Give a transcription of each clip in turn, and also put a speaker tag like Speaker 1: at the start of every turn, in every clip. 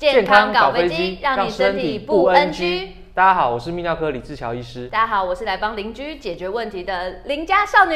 Speaker 1: 健康搞飞机，让你身体不 NG。
Speaker 2: 大家好，我是泌尿科李志乔医师。
Speaker 1: 大家好，我是来帮邻居解决问题的邻家少女。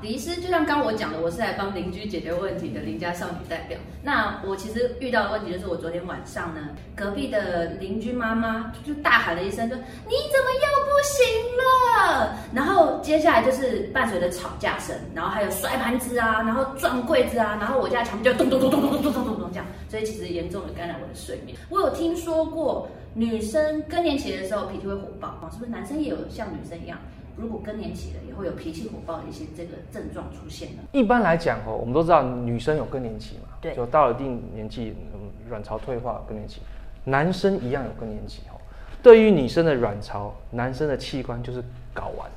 Speaker 1: 李医师，就像刚我讲的，我是来帮邻居解决问题的邻家少女代表。那我其实遇到的问题就是，我昨天晚上呢，隔壁的邻居妈妈就大喊了一声，说：“你怎么又不行了？”然后接下来就是伴随着吵架声，然后还有摔盘子啊，然后撞柜子啊，然后我家墙壁就咚咚咚咚咚咚咚咚咚咚这样，所以其实严重的干扰我的睡眠。我有听说过女生更年期的时候脾气会火爆，是不是男生也有像女生一样？如果更年期了也会有脾气火爆的一些这个症状出现呢？
Speaker 2: 一般来讲哦，我们都知道女生有更年期嘛，
Speaker 1: 对，
Speaker 2: 就到了一定年纪，嗯，卵巢退化更年期，男生一样有更年期哦。对于女生的卵巢，男生的器官就是睾丸，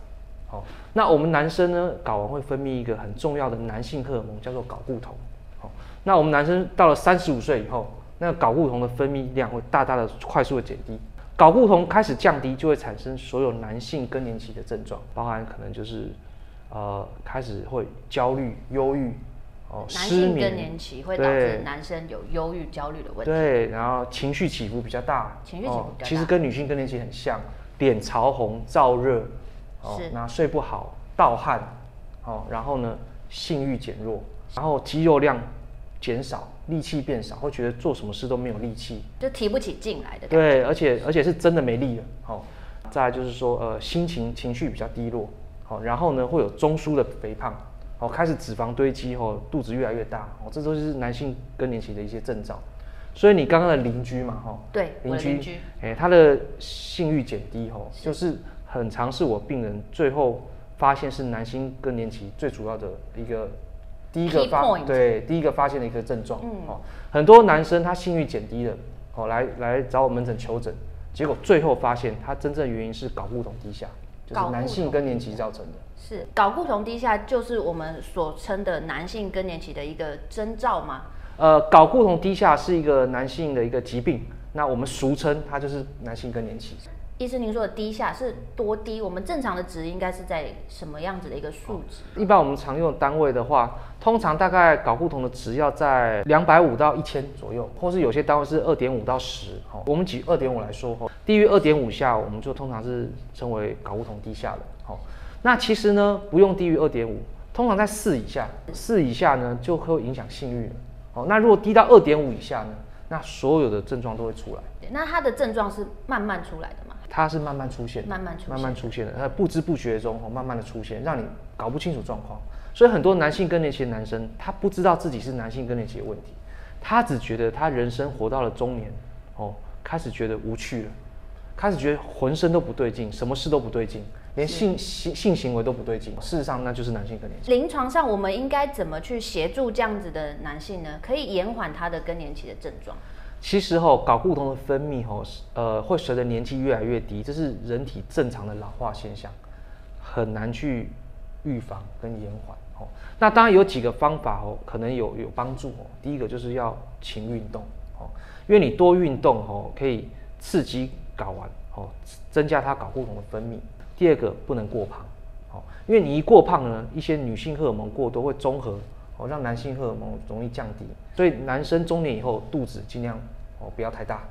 Speaker 2: 哦，那我们男生呢，睾丸会分泌一个很重要的男性荷尔蒙，叫做睾固酮，哦，那我们男生到了三十五岁以后，那个睾固酮的分泌量会大大的快速的减低。睾固酮开始降低，就会产生所有男性更年期的症状，包含可能就是，呃，开始会焦虑、忧郁，哦，失眠。
Speaker 1: 更年期会导致男生有忧郁、焦虑的问题。
Speaker 2: 对，然后情绪起伏比较大，
Speaker 1: 情绪起伏
Speaker 2: 其实跟女性更年期很像，脸潮红、燥热，哦，那睡不好、盗汗，哦，然后呢，性欲减弱，然后肌肉量减少。力气变少，会觉得做什么事都没有力气，
Speaker 1: 就提不起劲来的。
Speaker 2: 对，而且而且是真的没力了。好、哦，再来就是说，呃，心情情绪比较低落。好、哦，然后呢，会有中枢的肥胖。哦，开始脂肪堆积，哦，肚子越来越大。哦，这都是男性更年期的一些征兆。所以你刚刚的邻居嘛，哈、哦，
Speaker 1: 对，邻居，
Speaker 2: 居，哎，他的性欲减低，哦，就是很常是我病人最后发现是男性更年期最主要的一个。第一个
Speaker 1: 发
Speaker 2: 对第一个发现的一个症状，嗯、哦，很多男生他性欲减低了，哦，来来找我门诊求诊，结果最后发现他真正原因是睾固酮低下，就是男性更年期造成的。
Speaker 1: 是睾固酮低下就是我们所称的男性更年期的一个征兆吗？
Speaker 2: 呃，睾固酮低下是一个男性的一个疾病，那我们俗称它就是男性更年期。
Speaker 1: 医师，您说的低下是多低？我们正常的值应该是在什么样子的一个数值？
Speaker 2: 一般我们常用的单位的话，通常大概睾固酮的值要在两百五到一千左右，或是有些单位是二点五到十。好，我们举二点五来说，哈，低于二点五下，我们就通常是称为睾固酮低下的。好，那其实呢，不用低于二点五，通常在四以下，四以下呢就会影响性欲了。好，那如果低到二点五以下呢，那所有的症状都会出来。
Speaker 1: 那它的症状是慢慢出来的吗？
Speaker 2: 它是慢慢出现，
Speaker 1: 慢慢出现，
Speaker 2: 慢慢出现的，它不知不觉中哦，慢慢的出现，让你搞不清楚状况。所以很多男性更年期的男生，他不知道自己是男性更年期的问题，他只觉得他人生活到了中年，哦，开始觉得无趣了，开始觉得浑身都不对劲，什么事都不对劲，连性性性行为都不对劲。事实上，那就是男性更年期。
Speaker 1: 临床上，我们应该怎么去协助这样子的男性呢？可以延缓他的更年期的症状。
Speaker 2: 其实吼，睾固酮的分泌吼，呃，会随着年纪越来越低，这是人体正常的老化现象，很难去预防跟延缓。哦，那当然有几个方法哦，可能有有帮助哦。第一个就是要勤运动哦，因为你多运动哦，可以刺激睾丸哦，增加它睾固酮的分泌。第二个不能过胖哦，因为你一过胖呢，一些女性荷尔蒙过多会综合。哦，让男性荷尔蒙容易降低，所以男生中年以后肚子尽量哦不要太大。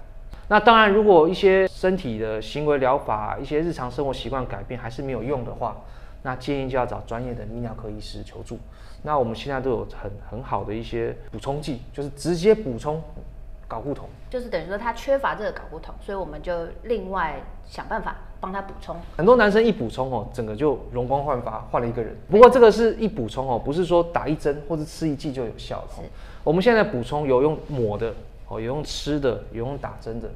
Speaker 2: 那当然，如果一些身体的行为疗法、一些日常生活习惯改变还是没有用的话，那建议就要找专业的泌尿科医师求助。那我们现在都有很很好的一些补充剂，就是直接补充睾固酮，
Speaker 1: 就是等于说他缺乏这个睾固酮，所以我们就另外想办法。帮他补充，
Speaker 2: 很多男生一补充哦，整个就容光焕发，换了一个人。不过这个是一补充哦，不是说打一针或者吃一剂就有效的。我们现在补充有用抹的哦，有用吃的，有用打针的。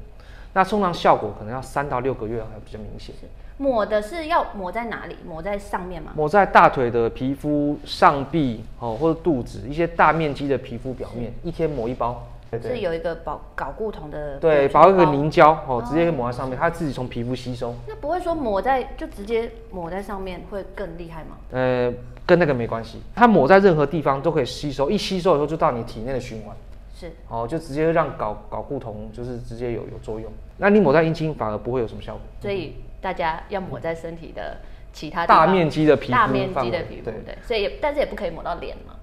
Speaker 2: 那通常效果可能要三到六个月还比较明显。
Speaker 1: 抹的是要抹在哪里？抹在上面吗？
Speaker 2: 抹在大腿的皮肤、上臂哦，或者肚子一些大面积的皮肤表面，一天抹一包。对对，
Speaker 1: 是有一个保搞固酮的，
Speaker 2: 对，保一个凝胶哦，直接抹在上面，它自己从皮肤吸收。
Speaker 1: 那不会说抹在就直接抹在上面会更厉害吗？
Speaker 2: 呃，跟那个没关系，它抹在任何地方都可以吸收，一吸收以后就到你体内的循环。
Speaker 1: 是，
Speaker 2: 哦，就直接让搞搞固酮就是直接有有作用。那你抹在阴茎反而不会有什么效果。
Speaker 1: 所以大家要抹在身体的其他
Speaker 2: 大面积的皮肤，
Speaker 1: 大面积的皮肤，对对。所以也但是也不可以抹到脸嘛。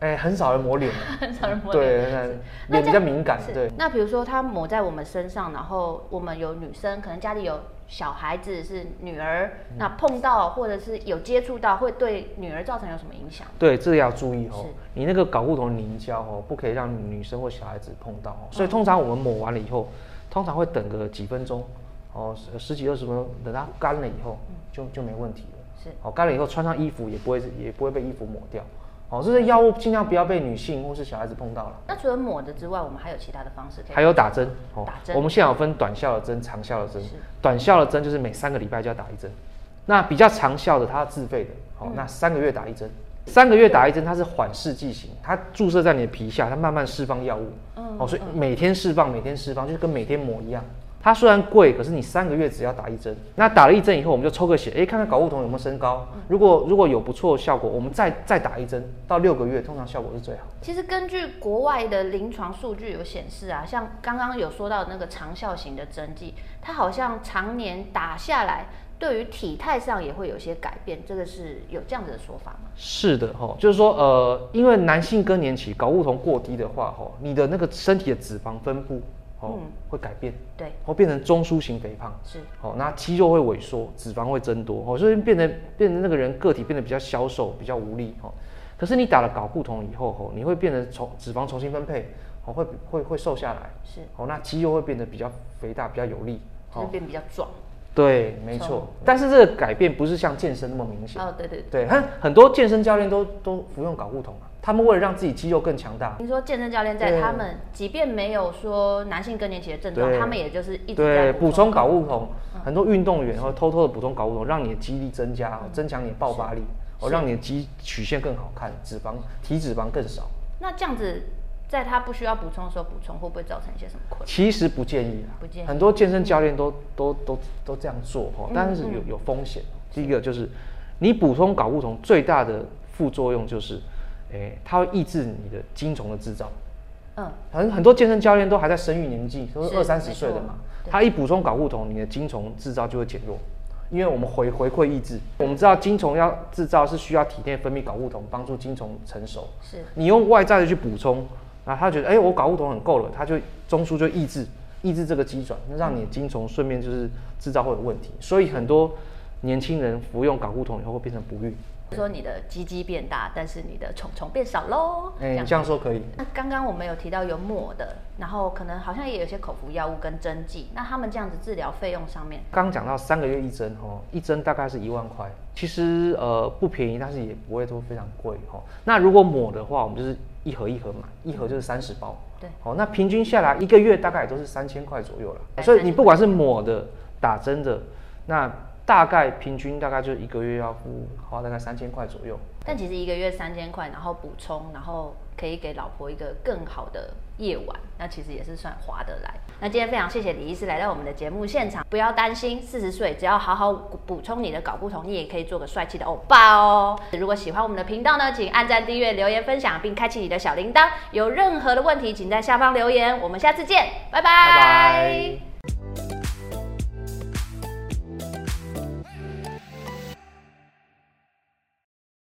Speaker 2: 哎，很少人抹脸，
Speaker 1: 很少人抹脸，
Speaker 2: 对，脸比较敏感，对。
Speaker 1: 那比如说它抹在我们身上，然后我们有女生，可能家里有小孩子是女儿，那碰到或者是有接触到，会对女儿造成有什么影响？
Speaker 2: 对，这个要注意哦。你那个搞固酮凝胶哦，不可以让女生或小孩子碰到哦。所以通常我们抹完了以后，通常会等个几分钟，哦，十几二十分钟，等它干了以后，就就没问题了。是，哦，干了以后穿上衣服也不会也不会被衣服抹掉。哦，这些药物尽量不要被女性或是小孩子碰到了。
Speaker 1: 那除了抹的之外，我们还有其他的方式可以？
Speaker 2: 还有打针哦，
Speaker 1: 打针。
Speaker 2: 我们现在有分短效的针、长效的针。是。短效的针就是每三个礼拜就要打一针。那比较长效的，它要自费的。哦，那三个月打一针。三个月打一针，它是缓释剂型，它注射在你的皮下，它慢慢释放药物。嗯。哦，所以每天释放，每天释放，就是跟每天抹一样。它虽然贵，可是你三个月只要打一针。那打了一针以后，我们就抽个血，哎，看看睾固酮有没有升高。如果如果有不错的效果，我们再再打一针，到六个月，通常效果是最好。
Speaker 1: 其实根据国外的临床数据有显示啊，像刚刚有说到那个长效型的针剂，它好像常年打下来，对于体态上也会有些改变。这个是有这样子的说法吗？
Speaker 2: 是的，哈，就是说，呃，因为男性更年期睾固酮过低的话，哈，你的那个身体的脂肪分布。哦，会改变，
Speaker 1: 对，
Speaker 2: 会变成中枢型肥胖，
Speaker 1: 是，
Speaker 2: 哦，那肌肉会萎缩，脂肪会增多，哦，所以变得变成那个人个体变得比较消瘦，比较无力，哦，可是你打了睾固酮以后，哦，你会变得重脂肪重新分配，哦，会会会瘦下来，
Speaker 1: 是，
Speaker 2: 哦，那肌肉会变得比较肥大，比较有力，
Speaker 1: 就是变比较壮，
Speaker 2: 对，没错，但是这个改变不是像健身那么明显，
Speaker 1: 哦，对对对，
Speaker 2: 对，很很多健身教练都都服用睾固酮啊。他们为了让自己肌肉更强大，
Speaker 1: 听说健身教练在他们即便没有说男性更年期的症
Speaker 2: 状，
Speaker 1: 他们也就是一直
Speaker 2: 在补充睾固酮。很多运动员会偷偷的补充睾固酮，让你的肌力增加，增强你的爆发力，哦，让你的肌曲线更好看，脂肪体脂肪更少。
Speaker 1: 那这样子，在他不需要补充的时候补充，会不会造成一些什么困难？
Speaker 2: 其实不建议啊，
Speaker 1: 不建议。
Speaker 2: 很多健身教练都都都都这样做哈，但是有有风险。第一个就是，你补充睾固酮最大的副作用就是。哎，它会抑制你的精虫的制造。嗯，很很多健身教练都还在生育年纪，都是二三十岁的嘛。他一补充睾固酮，你的精虫制造就会减弱，因为我们回回馈抑制。我们知道精虫要制造是需要体内分泌睾固酮，帮助精虫成熟。是，你用外在的去补充，那他觉得哎，我睾固酮很够了，他就中枢就抑制抑制这个机转，让你的精虫顺便就是制造会有问题。所以很多年轻人服用睾固酮以后会变成不育。
Speaker 1: 说你的鸡鸡变大，但是你的虫虫变少喽。
Speaker 2: 哎，这样说可以。
Speaker 1: 那刚刚我们有提到有抹的，然后可能好像也有些口服药物跟针剂。那他们这样子治疗费用上面，
Speaker 2: 刚讲到三个月一针哦，一针大概是一万块。其实呃不便宜，但是也不会说非常贵哦。那如果抹的话，我们就是一盒一盒买，一盒就是三十包。对。哦，那平均下来一个月大概也都是三千块左右了。所以你不管是抹的、打针的，那。大概平均大概就是一个月要付花大概三千块左右，
Speaker 1: 但其实一个月三千块，然后补充，然后可以给老婆一个更好的夜晚，那其实也是算划得来。那今天非常谢谢李医师来到我们的节目现场，不要担心，四十岁只要好好补充你的睾固酮，你也可以做个帅气的欧巴哦。如果喜欢我们的频道呢，请按赞、订阅、留言、分享，并开启你的小铃铛。有任何的问题，请在下方留言。我们下次见，拜拜。拜拜。